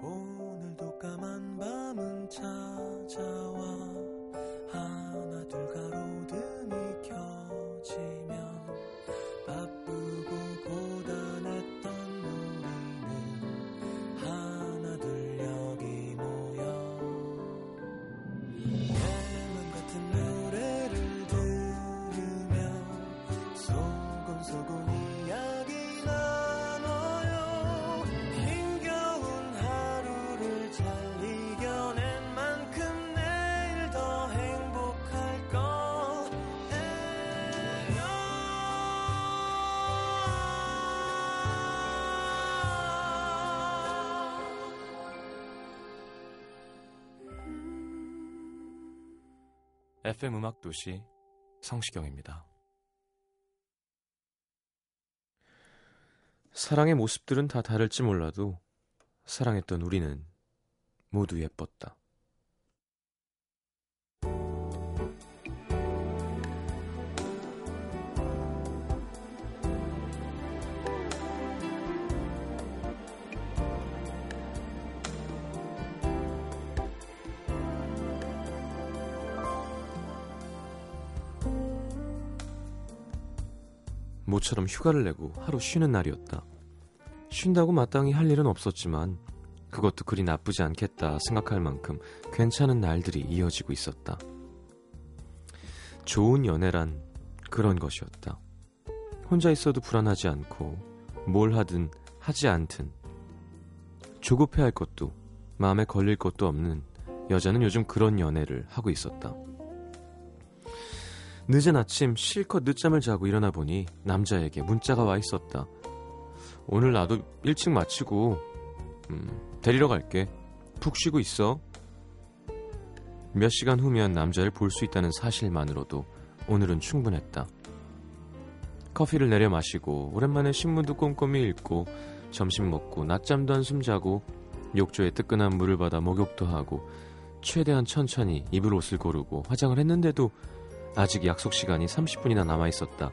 오늘도 까만 밤은 찾아와 FM 음악 도시 성시경입니다. 사랑의 모습들은 다 다를지 몰라도 사랑했던 우리는 모두 예뻤다. 모처럼 휴가를 내고 하루 쉬는 날이었다. 쉰다고 마땅히 할 일은 없었지만 그것도 그리 나쁘지 않겠다 생각할 만큼 괜찮은 날들이 이어지고 있었다. 좋은 연애란 그런 것이었다. 혼자 있어도 불안하지 않고 뭘 하든 하지 않든 조급해 할 것도 마음에 걸릴 것도 없는 여자는 요즘 그런 연애를 하고 있었다. 늦은 아침 실컷 늦잠을 자고 일어나 보니 남자에게 문자가 와 있었다. 오늘 나도 일찍 마치고 음, 데리러 갈게. 푹 쉬고 있어. 몇 시간 후면 남자를 볼 수 있다는 사실만으로도 오늘은 충분했다. 커피를 내려 마시고 오랜만에 신문도 꼼꼼히 읽고 점심 먹고 낮잠도 한숨 자고 욕조에 뜨끈한 물을 받아 목욕도 하고 최대한 천천히 입을 옷을 고르고 화장을 했는데도 아직 약속 시간이 30분이나 남아 있었다.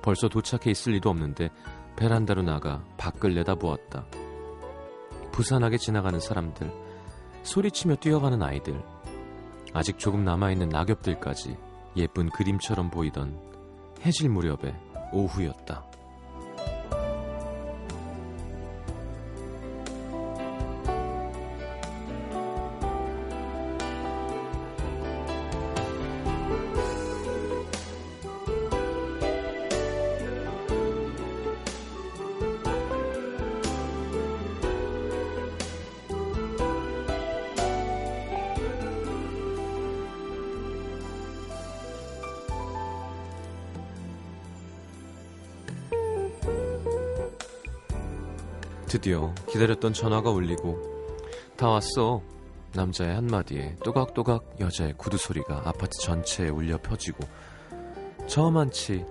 벌써 도착해 있을 리도 없는데 베란다로 나가 밖을 내다보았다. 부산하게 지나가는 사람들, 소리치며 뛰어가는 아이들, 아직 조금 남아있는 낙엽들까지 예쁜 그림처럼 보이던 해질 무렵의 오후였다. 기다렸던 전화가 울리고 다 왔어. 남자의 한마디에 또각또각 여자의 구두 소리가 아파트 전체에 울려 퍼지고 저만치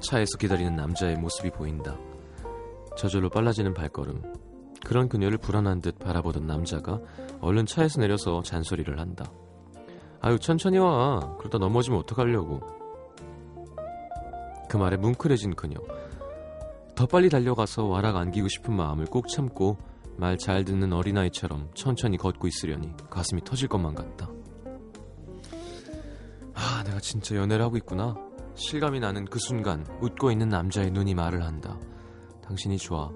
차에서 기다리는 남자의 모습이 보인다. 저절로 빨라지는 발걸음. 그런 그녀를 불안한 듯 바라보던 남자가 얼른 차에서 내려서 잔소리를 한다. 아유 천천히 와. 그러다 넘어지면 어떡하려고. 그 말에 뭉클해진 그녀. 더 빨리 달려가서 와락 안기고 싶은 마음을 꼭 참고 말 잘 듣는 어린아이처럼 천천히 걷고 있으려니 가슴이 터질 것만 같다. 아, 내가 진짜 연애를 하고 있구나. 실감이 나는 그 순간 웃고 있는 남자의 눈이 말을 한다. 당신이 좋아.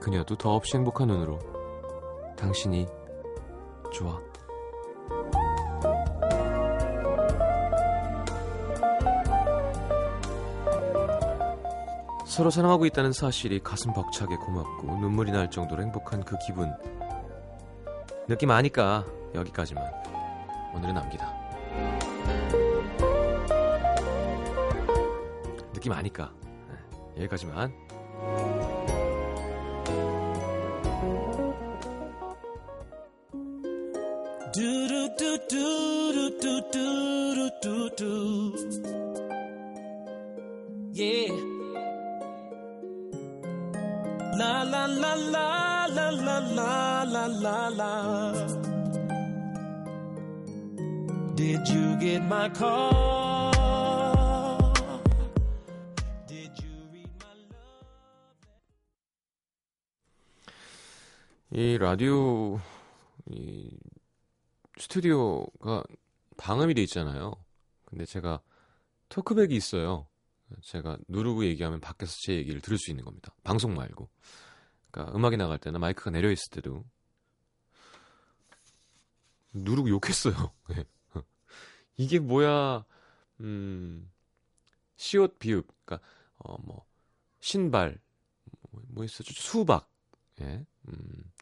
그녀도 더없이 행복한 눈으로 당신이 좋아. 서로 사랑하고 있다는 사실이 가슴 벅차게 고맙고 눈물이 날 정도로 행복한 그 기분. 느낌 아니까 여기까지만. 오늘은 남기다. 느낌 아니까 네, 여기까지만. 두루두두두두두두두. Yeah. 예. Did you get my call? Did you read my love? 이 라디오 이 스튜디오가 방음이 돼 있잖아요. 근데 제가 토크백이 있어요. 제가 누르고 얘기하면 밖에서 제 얘기를 들을 수 있는 겁니다. 방송 말고. 그러니까 음악이 나갈 때나 마이크가 내려 있을 때도 누르고 욕했어요. 네. 이게 뭐야? 음. 시옷 비읍. 그러니까 어 뭐 신발 뭐, 뭐 있었죠? 수박. 예. 음.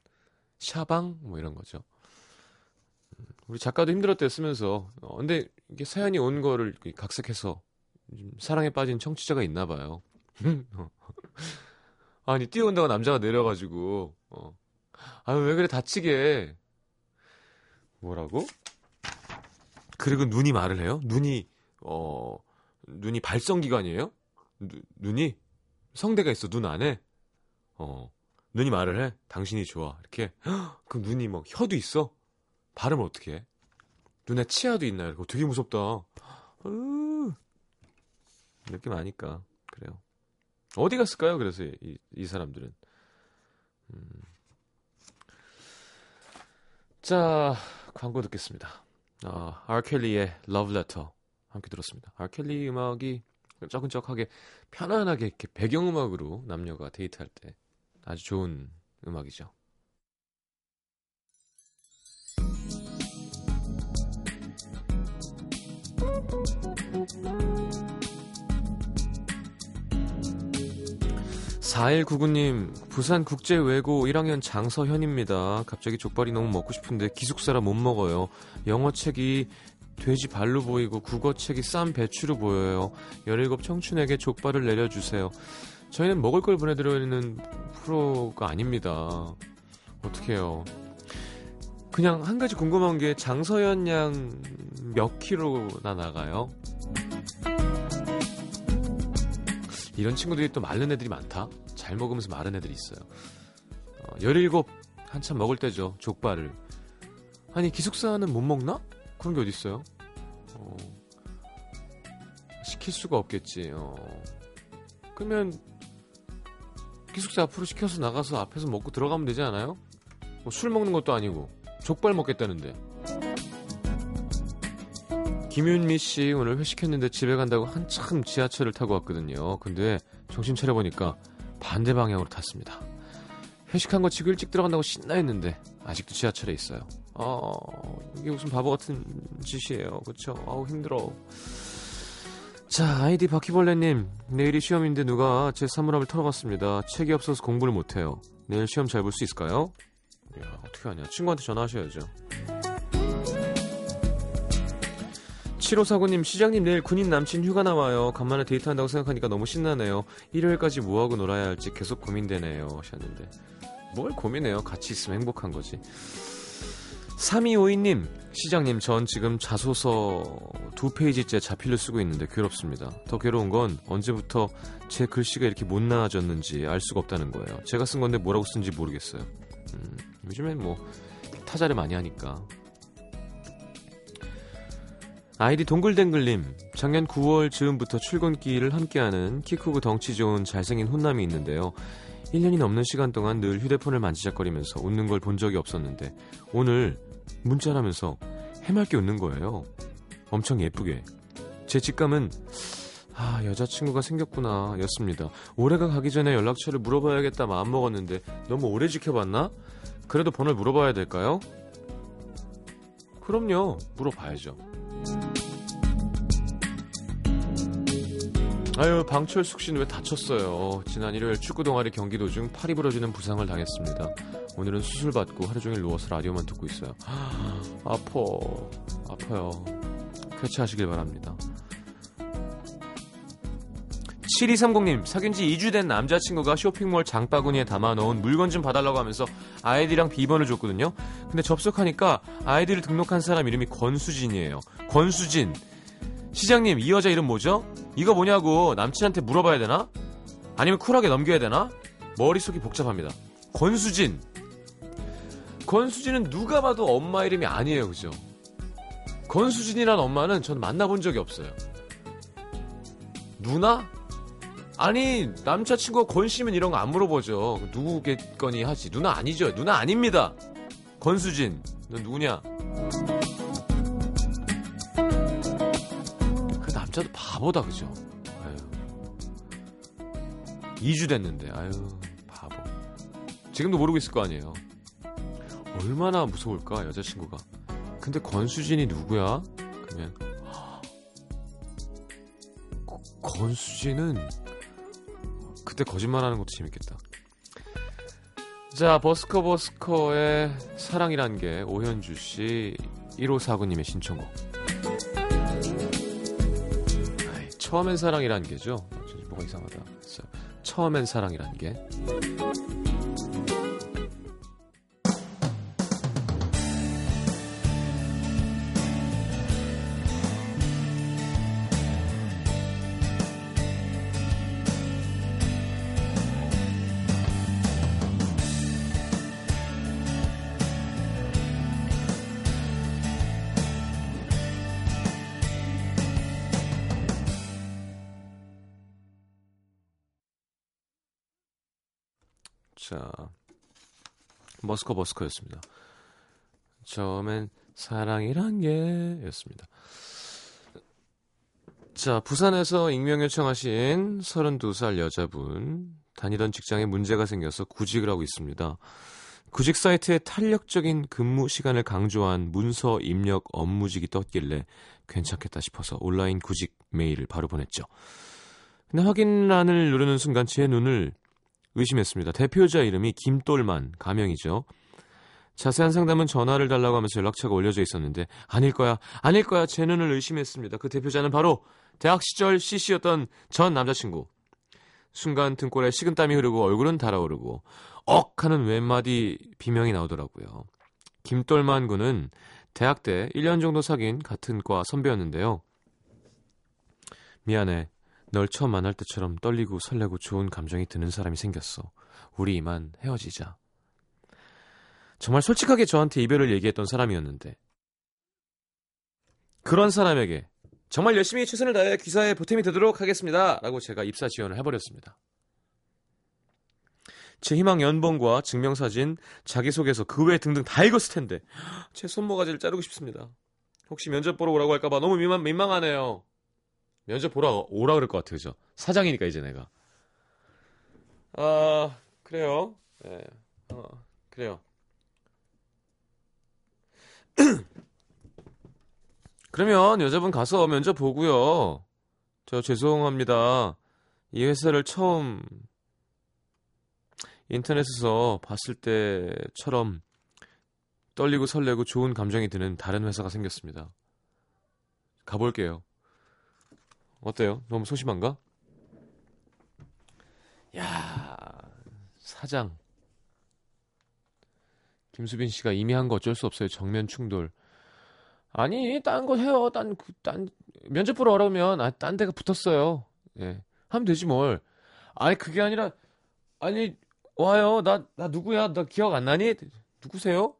샤방 뭐 이런 거죠. 음, 우리 작가도 힘들었대 쓰면서. 어, 근데 이게 사연이 온 거를 각색해서 사랑에 빠진 청취자가 있나 봐요. 아니 뛰어온다고 남자가 내려가지고 어. 아유 왜 그래 다치게. 뭐라고? 그리고 눈이 말을 해요? 눈이 어 눈이 발성기관이에요? 누, 눈이? 성대가 있어 눈 안에? 어. 눈이 말을 해? 당신이 좋아. 이렇게. 그 눈이 뭐 혀도 있어? 발음을 어떻게 해? 눈에 치아도 있나요? 되게 무섭다. 으, 느낌 아니까. 그래요 어디 갔을까요? 그래서 이, 이 사람들은 음. 자 광고 듣겠습니다 아, 아켈리의 Love Letter 함께 들었습니다. 아켈리 음악이 쩌근쩍하게 편안하게 이렇게 배경음악으로 남녀가 데이트할 때 아주 좋은 음악이죠. 4199님, 부산 국제외고 1학년 장서현입니다. 갑자기 족발이 너무 먹고 싶은데 기숙사라 못 먹어요. 영어책이 돼지 발로 보이고 국어책이 쌈 배추로 보여요. 17 청춘에게 족발을 내려주세요. 저희는 먹을 걸 보내드리는 프로가 아닙니다. 어떡해요. 그냥 한 가지 궁금한 게 장서현 양몇 킬로나 나가요? 이런 친구들이 또 마른 애들이 많다? 잘 먹으면서 마른 애들이 있어요. 어, 17 한참 먹을 때죠. 족발을. 아니 기숙사는 못 먹나? 그런 게 어딨어요? 어, 시킬 수가 없겠지. 어. 그러면 기숙사 앞으로 시켜서 나가서 앞에서 먹고 들어가면 되지 않아요? 뭐 술 먹는 것도 아니고 족발 먹겠다는데. 김윤미 씨 오늘 회식했는데 집에 간다고 한참 지하철을 타고 왔거든요. 근데 정신 차려보니까 반대 방향으로 탔습니다. 회식한 거 치고 일찍 들어간다고 신나했는데 아직도 지하철에 있어요. 어, 이게 무슨 바보 같은 짓이에요. 그쵸? 아우, 힘들어. 자, 아이디 바퀴벌레님. 내일이 시험인데 누가 제 사물함을 털어갔습니다. 책이 없어서 공부를 못해요. 내일 시험 잘 볼 수 있을까요? 야, 어떻게 하냐. 친구한테 전화하셔야죠. 7549님, 시장님 내일 군인 남친 휴가 나와요. 간만에 데이트한다고 생각하니까 너무 신나네요. 일요일까지 뭐하고 놀아야 할지 계속 고민되네요. 하셨는데. 뭘 고민해요. 같이 있으면 행복한 거지. 3252님, 시장님, 전 지금 자소서 두 페이지째 자필로 쓰고 있는데 괴롭습니다. 더 괴로운 건 언제부터 제 글씨가 이렇게 못 나아졌는지 알 수가 없다는 거예요. 제가 쓴 건데 뭐라고 쓴지 모르겠어요. 음, 요즘엔 뭐 타자를 많이 하니까. 아이디 동글댕글님, 작년 9월 즈음부터 출근길을 함께하는 키 크고 덩치 좋은 잘생긴 혼남이 있는데요. 1년이 넘는 시간 동안 늘 휴대폰을 만지작거리면서 웃는 걸 본 적이 없었는데 오늘 문자를 하면서 해맑게 웃는 거예요. 엄청 예쁘게. 제 직감은 아 여자친구가 생겼구나 였습니다. 올해가 가기 전에 연락처를 물어봐야겠다 마음 먹었는데 너무 오래 지켜봤나? 그래도 번호를 물어봐야 될까요? 그럼요 물어봐야죠. 아유 방철숙 씨는 왜 다쳤어요? 지난 일요일 축구 동아리 경기 도중 팔이 부러지는 부상을 당했습니다. 오늘은 수술 받고 하루 종일 누워서 라디오만 듣고 있어요. 아퍼 아파요. 쾌차하시길 바랍니다. 7230님 사귄 지 2주 된 남자친구가 쇼핑몰 장바구니에 담아놓은 물건 좀 봐달라고 하면서 아이디랑 비번을 줬거든요. 근데 접속하니까 아이디를 등록한 사람 이름이 권수진이에요. 권수진. 시장님 이 여자 이름 뭐죠? 이거 뭐냐고 남친한테 물어봐야 되나? 아니면 쿨하게 넘겨야 되나? 머릿속이 복잡합니다. 권수진. 권수진은 누가 봐도 엄마 이름이 아니에요, 그죠? 권수진이란 엄마는 전 만나본 적이 없어요. 누나? 아니 남자친구가 권 씨면 이런 거 안 물어보죠. 누구겠거니 하지. 누나 아니죠. 누나 아닙니다. 권수진. 너 누구냐? 남자도 바보다 그죠? 아유. 2주 됐는데 아유 바보. 지금도 모르고 있을 거 아니에요. 얼마나 무서울까 여자친구가. 근데 권수진이 누구야? 그러면 권수진은 그때 거짓말하는 것도 재밌겠다. 자 버스커 버스커의 사랑이란 게 오현주 씨 1549님의 신청곡. 처음엔 사랑이란 게죠. 뭐가 이상하다. 처음엔 사랑이란 게. 머스커 버스커였습니다. 처음엔 사랑이란 게였습니다. 자, 부산에서 익명 요청하신 32살 여자분 다니던 직장에 문제가 생겨서 구직을 하고 있습니다. 구직 사이트에 탄력적인 근무 시간을 강조한 문서 입력 업무직이 떴길래 괜찮겠다 싶어서 온라인 구직 메일을 바로 보냈죠. 근데 확인란을 누르는 순간 제 눈을 의심했습니다. 대표자 이름이 김똘만 가명이죠. 자세한 상담은 전화를 달라고 하면서 연락처가 올려져 있었는데 아닐 거야 아닐 거야 제 눈을 의심했습니다. 그 대표자는 바로 대학 시절 CC였던 전 남자친구. 순간 등골에 식은땀이 흐르고 얼굴은 달아오르고 억 하는 웬마디 비명이 나오더라고요. 김똘만 군은 대학 때 1년 정도 사귄 같은 과 선배였는데요. 미안해. 널 처음 만날 때처럼 떨리고 설레고 좋은 감정이 드는 사람이 생겼어. 우리 이만 헤어지자. 정말 솔직하게 저한테 이별을 얘기했던 사람이었는데 그런 사람에게 정말 열심히 최선을 다해 귀사에 보탬이 되도록 하겠습니다. 라고 제가 입사 지원을 해버렸습니다. 제 희망 연봉과 증명사진, 자기소개서, 그 외 등등 다 읽었을 텐데 제 손모가지를 자르고 싶습니다. 혹시 면접 보러 오라고 할까봐 너무 민망, 민망하네요. 면접 보러 오라 그럴 것 같아요, 그죠? 사장이니까 이제 내가. 아, 그래요. 네. 어, 그래요. 그러면 여자분 가서 면접 보고요. 저 죄송합니다. 이 회사를 처음 인터넷에서 봤을 때처럼 떨리고 설레고 좋은 감정이 드는 다른 회사가 생겼습니다. 가볼게요. 어때요? 너무 소심한가? 야 사장. 김수빈 씨가 이미 한 거 어쩔 수 없어요. 정면 충돌. 아니, 딴 거 해요. 딴, 그, 딴, 면접 보러 오라면, 아, 딴 데가 붙었어요. 예. 하면 되지 뭘. 아니, 그게 아니라, 아니, 와요. 나, 나 누구야? 나 기억 안 나니? 누구세요?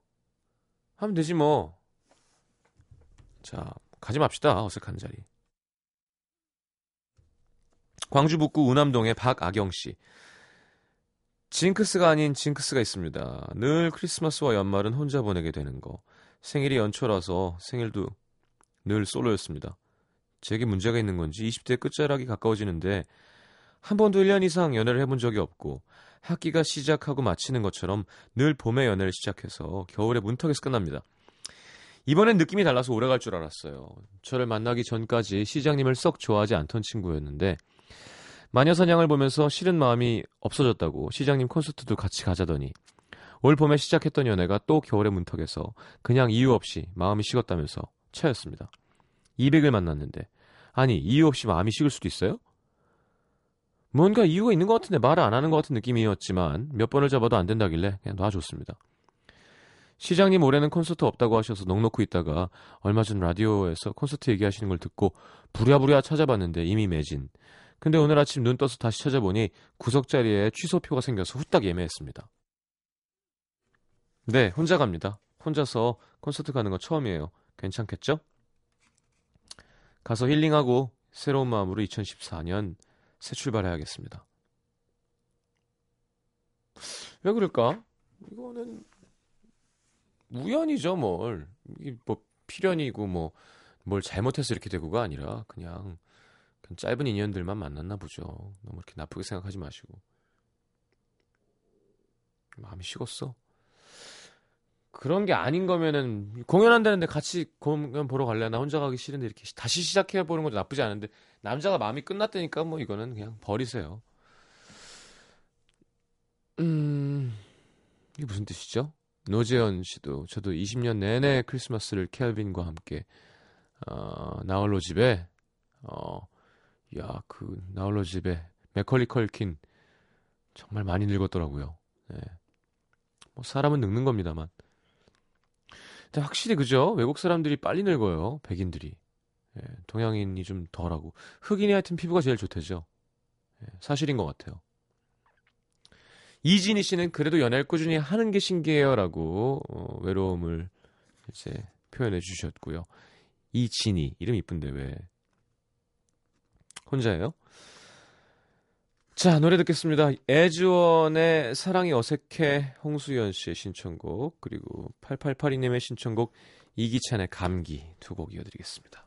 하면 되지 뭐. 자, 가지 맙시다. 어색한 자리. 광주 북구 우남동의 박아경 씨. 징크스가 아닌 징크스가 있습니다. 늘 크리스마스와 연말은 혼자 보내게 되는 거. 생일이 연초라서 생일도 늘 솔로였습니다. 제게 문제가 있는 건지 20대 끝자락이 가까워지는데 한 번도 1년 이상 연애를 해본 적이 없고 학기가 시작하고 마치는 것처럼 늘 봄에 연애를 시작해서 겨울에 문턱에서 끝납니다. 이번엔 느낌이 달라서 오래 갈 줄 알았어요. 저를 만나기 전까지 시장님을 썩 좋아하지 않던 친구였는데 마녀사냥을 보면서 싫은 마음이 없어졌다고 시장님 콘서트도 같이 가자더니 올 봄에 시작했던 연애가 또 겨울의 문턱에서 그냥 이유 없이 마음이 식었다면서 차였습니다. 200을 만났는데 아니 이유 없이 마음이 식을 수도 있어요? 뭔가 이유가 있는 것 같은데 말을 안 하는 것 같은 느낌이었지만 몇 번을 잡아도 안 된다길래 그냥 놔줬습니다. 시장님 올해는 콘서트 없다고 하셔서 넉넉히 있다가 얼마 전 라디오에서 콘서트 얘기하시는 걸 듣고 부랴부랴 찾아봤는데 이미 매진. 근데 오늘 아침 눈 떠서 다시 찾아보니 구석 자리에 취소표가 생겨서 후딱 예매했습니다. 네, 혼자 갑니다. 혼자서 콘서트 가는 거 처음이에요. 괜찮겠죠? 가서 힐링하고 새로운 마음으로 2014년 새 출발해야겠습니다. 왜 그럴까? 이거는 우연이죠, 뭘. 이게 뭐 필연이고 뭐 뭘 잘못해서 이렇게 되고가 아니라 그냥, 짧은 인연들만 만났나 보죠. 너무 이렇게 나쁘게 생각하지 마시고. 마음이 식었어. 그런 게 아닌 거면은 공연한다는데 같이 공연 보러 갈래? 나 혼자 가기 싫은데 이렇게 다시 시작해 보는 것도 나쁘지 않은데 남자가 마음이 끝났다니까 뭐 이거는 그냥 버리세요. 음 이게 무슨 뜻이죠? 노재현 씨도 저도 20년 내내 크리스마스를 켈빈과 함께 어, 나홀로 집에 어, 야 그 나홀로 집에 맥컬리 컬킨 정말 많이 늙었더라고요. 네. 뭐 사람은 늙는 겁니다만. 근데 확실히 그죠? 외국 사람들이 빨리 늙어요. 백인들이. 예, 동양인이 좀 덜하고. 흑인이 하여튼 피부가 제일 좋대죠. 예, 사실인 것 같아요. 이진희 씨는 그래도 연애를 꾸준히 하는 게 신기해요라고 어, 외로움을 이제 표현해 주셨고요. 이진희 이름 이쁜데 왜 혼자예요? 자 노래 듣겠습니다. 애즈원의 사랑이 어색해 홍수연 씨의 신청곡 그리고 8882님의 신청곡 이기찬의 감기 두 곡 이어드리겠습니다.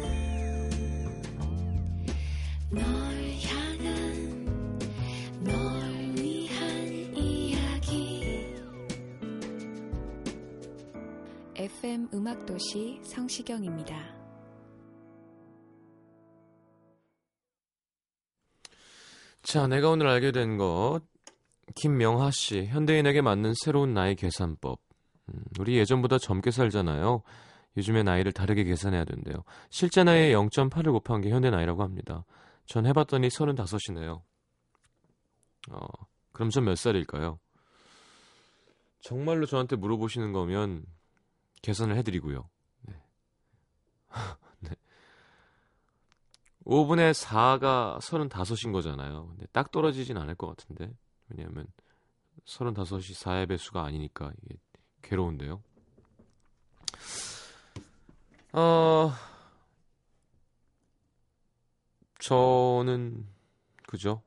FM 음악도시 성시경입니다. 자, 내가 오늘 알게 된 것. 김명하 씨, 현대인에게 맞는 새로운 나이 계산법. 음, 우리 예전보다 젊게 살잖아요. 요즘에 나이를 다르게 계산해야 된대요. 실제 나이의 0.8을 곱한 게 현대 나이라고 합니다. 전 해봤더니 35이네요. 어, 그럼 전 몇 살일까요? 정말로 저한테 물어보시는 거면 계산을 해드리고요. 네. 네. 5분의 4가 35인 거잖아요. 근데 딱 떨어지진 않을 것 같은데. 왜냐하면 35이 4의 배수가 아니니까 이게 괴로운데요. 어, 저는 그죠?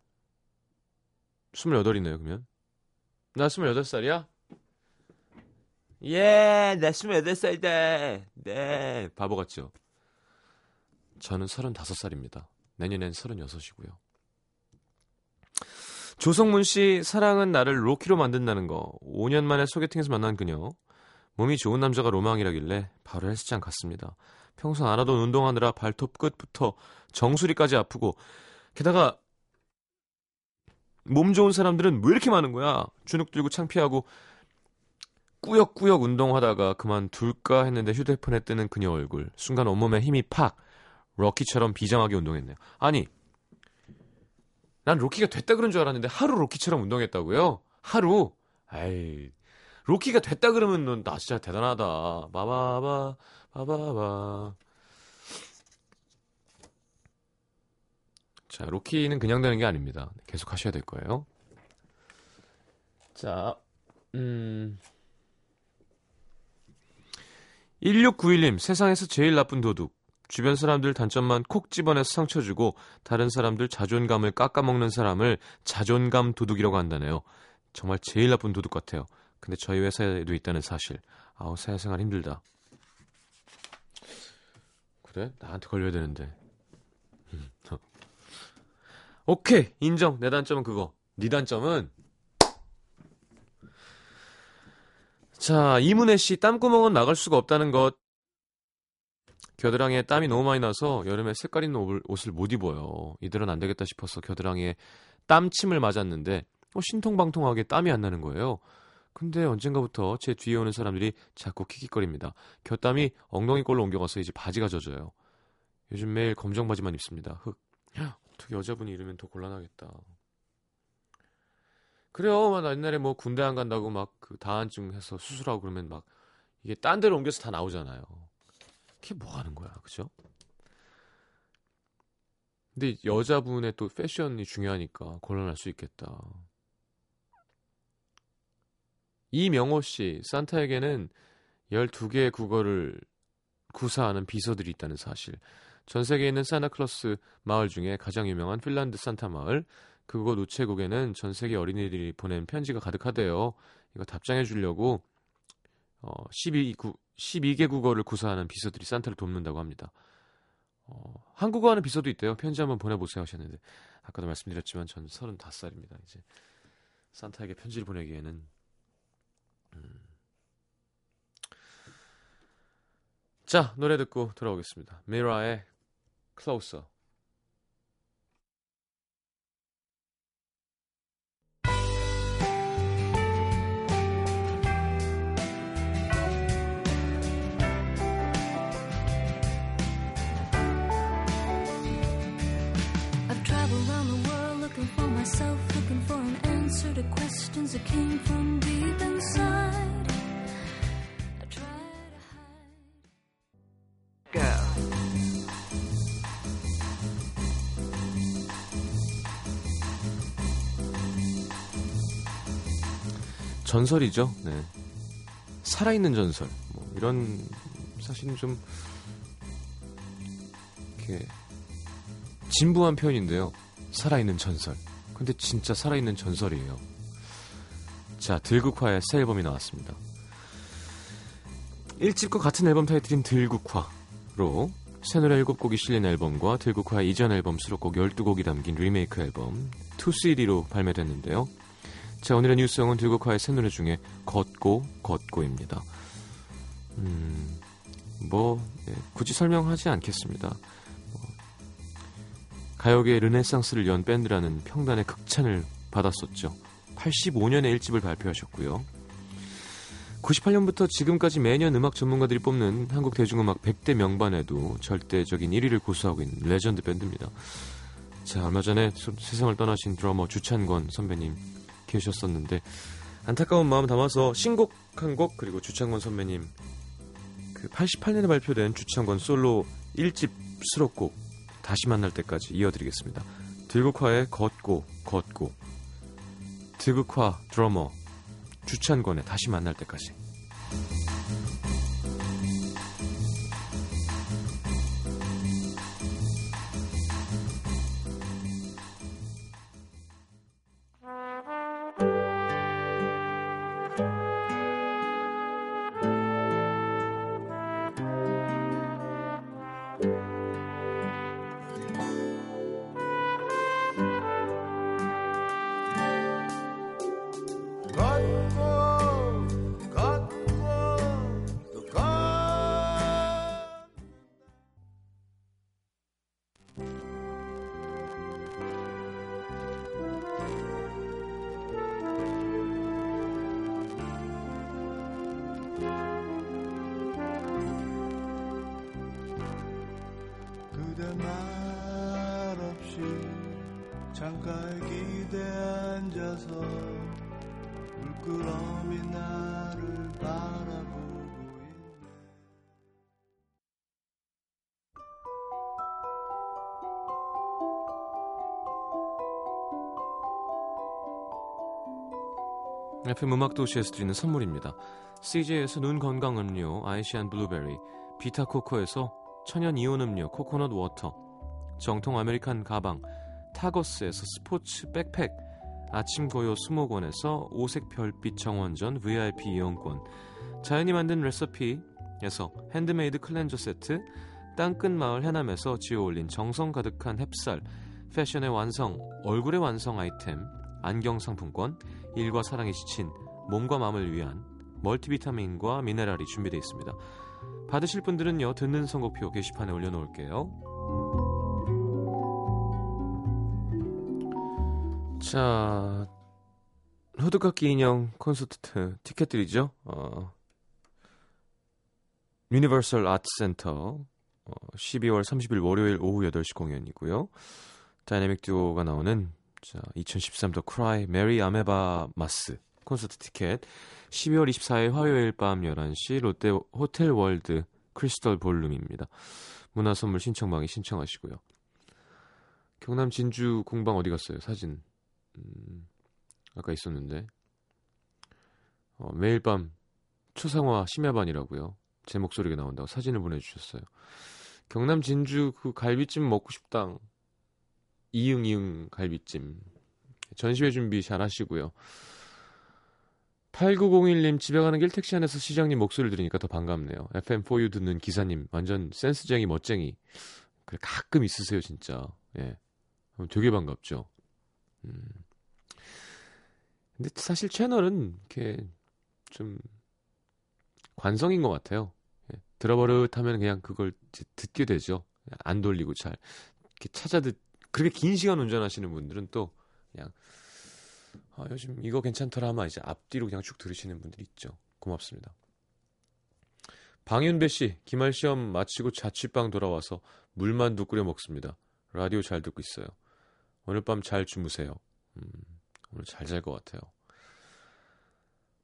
28이네요, 그러면. 나 28살이야? 예, 나 28살이다. 네, 바보 같죠? 저는 35살입니다. 내년엔 36이고요. 조성문 씨, 사랑은 나를 로키로 만든다는 거. 5년 만에 소개팅에서 만난 그녀. 몸이 좋은 남자가 로망이라길래 바로 헬스장 갔습니다. 평소 안 하던 운동하느라 발톱 끝부터 정수리까지 아프고 게다가 몸 좋은 사람들은 왜 이렇게 많은 거야? 주눅 들고 창피하고 꾸역꾸역 운동하다가 그만 둘까 했는데 휴대폰에 뜨는 그녀 얼굴. 순간 온몸에 힘이 팍 로키처럼 비장하게 운동했네요. 아니 난 로키가 됐다 그런 줄 알았는데 하루 로키처럼 운동했다고요? 하루? 아이 로키가 됐다 그러면 넌 나 진짜 대단하다. 바바바 바바바. 자, 로키는 그냥 되는 게 아닙니다. 계속 하셔야 될 거예요. 자, 음. 1691님, 세상에서 제일 나쁜 도둑. 주변 사람들 단점만 콕 집어내서 상처 주고 다른 사람들 자존감을 깎아먹는 사람을 자존감 도둑이라고 한다네요. 정말 제일 나쁜 도둑 같아요. 근데 저희 회사에도 있다는 사실. 아우 사회생활 힘들다. 그래? 나한테 걸려야 되는데. 음, 어. 오케이 인정. 내 단점은 그거. 네 단점은 자 이문혜 씨 땀구멍은 막을 수가 없다는 것. 겨드랑이에 땀이 너무 많이 나서 여름에 색깔 있는 옷을, 못 입어요. 이대로는 안 되겠다 싶어서 겨드랑이에 땀침을 맞았는데 어, 신통방통하게 땀이 안 나는 거예요. 근데 언젠가부터 제 뒤에 오는 사람들이 자꾸 킥킥거립니다. 곁땀이 엉덩이 꼴로 옮겨가서 이제 바지가 젖어요. 요즘 매일 검정 바지만 입습니다. 흑. 어떻게 여자분이 이러면 더 곤란하겠다. 그래요. 막 옛날에 뭐 군대 안 간다고 막 그 다한증 해서 수술하고 그러면 막 이게 딴 데로 옮겨서 다 나오잖아요. 그게 뭐 하는 거야, 그죠? 근데 여자분의 또 패션이 중요하니까 곤란할 수 있겠다. 이명호 씨, 산타에게는 12개의 국어를 구사하는 비서들이 있다는 사실. 전 세계에 있는 산타클로스 마을 중에 가장 유명한 핀란드 산타 마을. 그곳 우체국에는 전 세계 어린이들이 보낸 편지가 가득하대요. 이거 답장해 주려고 어, 12, 12개 국어를 구사하는 비서들이 산타를 돕는다고 합니다. 어, 한국어 하는 비서도 있대요. 편지 한번 보내보세요 하셨는데 아까도 말씀드렸지만 전 35살입니다. 이제 산타에게 편지를 보내기에는 음. 자 노래 듣고 돌아오겠습니다. 미라의 Closer 전설이죠. 네. 살아있는 전설. 뭐 이런 사실은 좀 이렇게 진부한 표현인데요. 살아있는 전설. 근데 진짜 살아있는 전설이에요. 자, 들국화의 새 앨범이 나왔습니다. 1집과 같은 앨범 타이틀인 들국화로 새 노래 7곡이 실린 앨범과 들국화 이전 앨범 수록곡 12곡이 담긴 리메이크 앨범 2CD로 발매됐는데요. 자, 오늘의 new song은 들국화의 새 노래 중에 걷고 걷고입니다. 음, 뭐 예, 굳이 설명하지 않겠습니다. 뭐, 가요계의 르네상스를 연 밴드라는 평단의 극찬을 받았었죠. 85년에 1집을 발표하셨고요. 98년부터 지금까지 매년 음악 전문가들이 뽑는 한국 대중음악 100대 명반에도 절대적인 1위를 고수하고 있는 레전드 밴드입니다. 자, 얼마 전에 세상을 떠나신 드러머 주찬권 선배님 계셨었는데 안타까운 마음 담아서 신곡 한 곡 그리고 주창권 선배님 그 88년에 발표된 주창권 솔로 1집 수록곡 다시 만날 때까지 이어드리겠습니다. 들국화의 걷고 걷고 들국화 드러머 주찬권의 다시 만날 때까지 창가에 기대 앉아서 물끄러미 나를 바라보고 있네 FM 음악 도시에서 드리는 선물입니다. CJ에서 눈 건강 음료 아이시안 블루베리, 비타코코에서 천연 이온 음료 코코넛 워터, 정통 아메리칸 가방 타거스에서 스포츠 백팩, 아침 고요 수목원에서 오색 별빛 정원전 VIP 이용권, 자연이 만든 레시피에서 핸드메이드 클렌저 세트, 땅끝 마을 해남에서 지어 올린 정성 가득한 햅쌀, 패션의 완성, 얼굴의 완성 아이템, 안경 상품권, 일과 사랑에 지친 몸과 마음을 위한 멀티비타민과 미네랄이 준비되어 있습니다. 받으실 분들은요, 듣는 선곡표 게시판에 올려놓을게요. 자, 호두깎이 인형 콘서트 티켓들이죠. 어, 유니버설 아트 센터 어, 12월 30일 월요일 오후 8시 공연이고요. 다이내믹 듀오가 나오는 자, 2013 The Cry Merry Amoebamas 콘서트 티켓 12월 24일 화요일 밤 11시 롯데 호텔 월드 크리스털 볼룸입니다. 문화 선물 신청방에 신청하시고요. 경남 진주 공방 어디 갔어요? 사진. 음, 아까 있었는데. 어, 매일 밤 초상화 심야반이라고요. 제 목소리가 나온다고 사진을 보내주셨어요. 경남 진주 그 갈비찜 먹고 싶당. 이응 이응 갈비찜. 전시회 준비 잘 하시고요. 8901님 집에 가는 길 택시 안에서 시장님 목소리를 들으니까 더 반갑네요. FM4U 듣는 기사님 완전 센스쟁이 멋쟁이. 그래 가끔 있으세요 진짜. 예. 되게 반갑죠. 음. 근데 사실 채널은 이렇게 좀 관성인 것 같아요. 예. 들어버릇하면 그냥 그걸 듣게 되죠. 안 돌리고 잘 이렇게 찾아 듣. 그렇게 긴 시간 운전하시는 분들은 또 그냥 아, 요즘 이거 괜찮더라 하면 이제 앞뒤로 그냥 쭉 들으시는 분들이 있죠. 고맙습니다. 방윤배 씨, 기말 시험 마치고 자취방 돌아와서 물만두 끓여 먹습니다. 라디오 잘 듣고 있어요. 오늘 밤 잘 주무세요. 음, 오늘 잘 잘 것 같아요.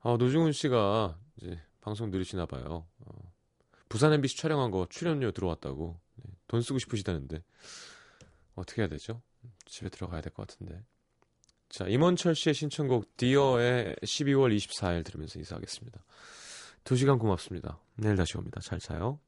아, 노중훈 씨가 이제 방송 들으시나 봐요. 어, 부산 MBC 촬영한 거 출연료 들어왔다고 네, 돈 쓰고 싶으시다는데 어떻게 해야 되죠? 집에 들어가야 될 것 같은데. 자, 임원철 씨의 신청곡 디어의 12월 24일 들으면서 인사하겠습니다. 2시간 고맙습니다. 내일 다시 옵니다. 잘 자요.